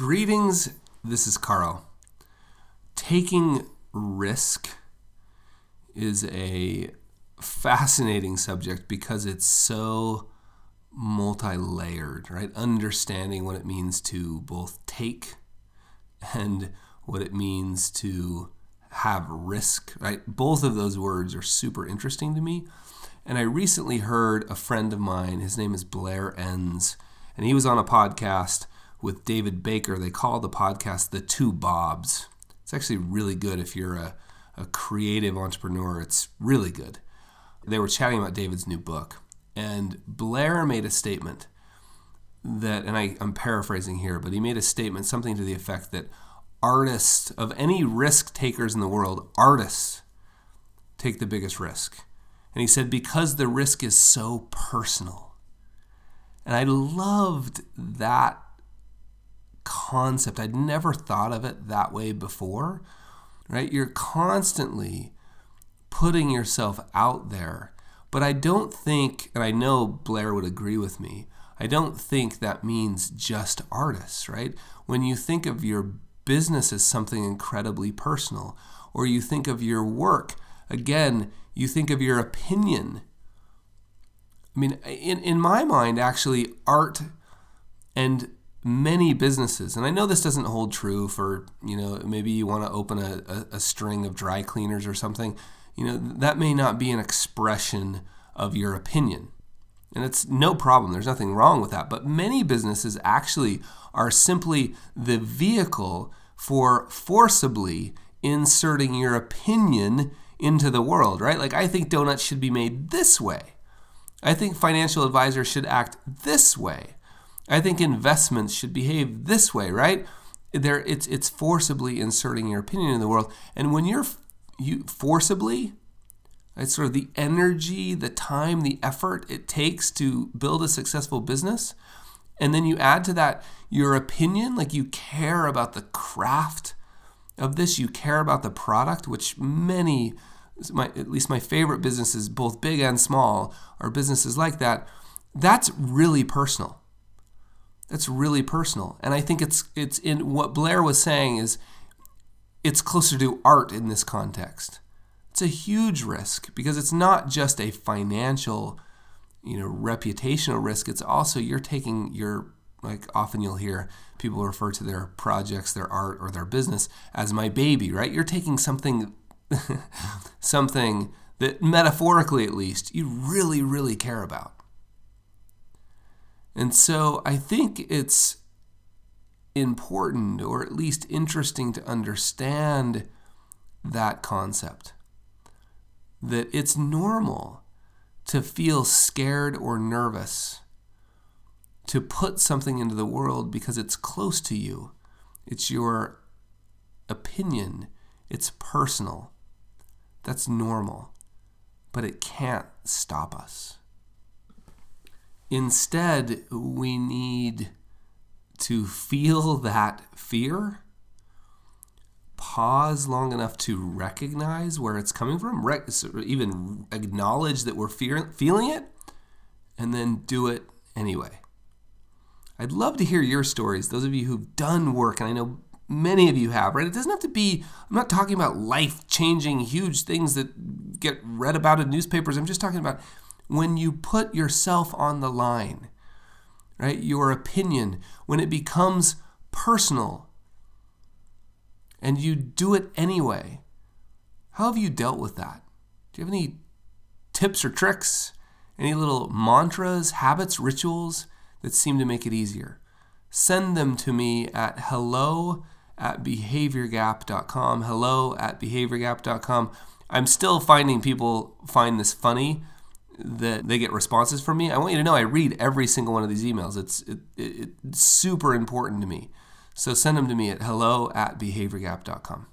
Greetings, this is Carl. Taking risk is a fascinating subject because it's so multi layered, right? Understanding what it means to both take and what it means to have risk, right? Both of those words are super interesting to me. And I recently heard a friend of mine, his name is Blair Enns, and he was on a podcast with David Baker. They call the podcast The Two Bobs. It's actually really good if you're a, a creative entrepreneur. It's really good. They were chatting about David's new book, and Blair made a statement that, and I, I'm paraphrasing here, but he made a statement, something to the effect that artists, of any risk takers in the world, artists take the biggest risk. And he said, because the risk is so personal. And I loved that concept. I'd never thought of it that way before, right? You're constantly putting yourself out there. But I don't think, and I know Blair would agree with me, I don't think that means just artists, right? When you think of your business as something incredibly personal, or you think of your work, again, you think of your opinion. I mean, in, in my mind, actually, art and many businesses, and I know this doesn't hold true for, you know, maybe you want to open a, a, a string of dry cleaners or something, you know, that may not be an expression of your opinion. And it's no problem, there's nothing wrong with that. But many businesses actually are simply the vehicle for forcibly inserting your opinion into the world, right? Like, I think donuts should be made this way. I think financial advisors should act this way. I think investments should behave this way, right? There, it's it's forcibly inserting your opinion in the world, and when you're you forcibly, it's sort of the energy, the time, the effort it takes to build a successful business, and then you add to that your opinion, like you care about the craft of this, you care about the product, which many, my, at least my favorite businesses, both big and small, are businesses like that. That's really personal. That's really personal. And I think it's it's in what Blair was saying is it's closer to art in this context. It's a huge risk because it's not just a financial, you know, reputational risk. It's also you're taking your like often you'll hear people refer to their projects, their art, or their business as my baby, right? You're taking something something that metaphorically at least you really, really care about. And so I think it's important or at least interesting to understand that concept that it's normal to feel scared or nervous to put something into the world because it's close to you. It's your opinion, it's personal. That's normal, but it can't stop us. Instead, we need to feel that fear, pause long enough to recognize where it's coming from, even acknowledge that we're fear- feeling it, and then do it anyway. I'd love to hear your stories, those of you who've done work, and I know many of you have, right? It doesn't have to be, I'm not talking about life changing, huge things that get read about in newspapers. I'm just talking about when you put yourself on the line, right? Your opinion, when it becomes personal and you do it anyway. How have you dealt with that? Do you have any tips or tricks? Any little mantras, habits, rituals that seem to make it easier? Send them to me at hello at behaviorgap.com. Hello at behaviorgap.com. I'm still finding people find this funny that they get responses from me. I want you to know I read every single one of these emails. It's it, it, it's super important to me. So send them to me at hello at behaviorgap.com.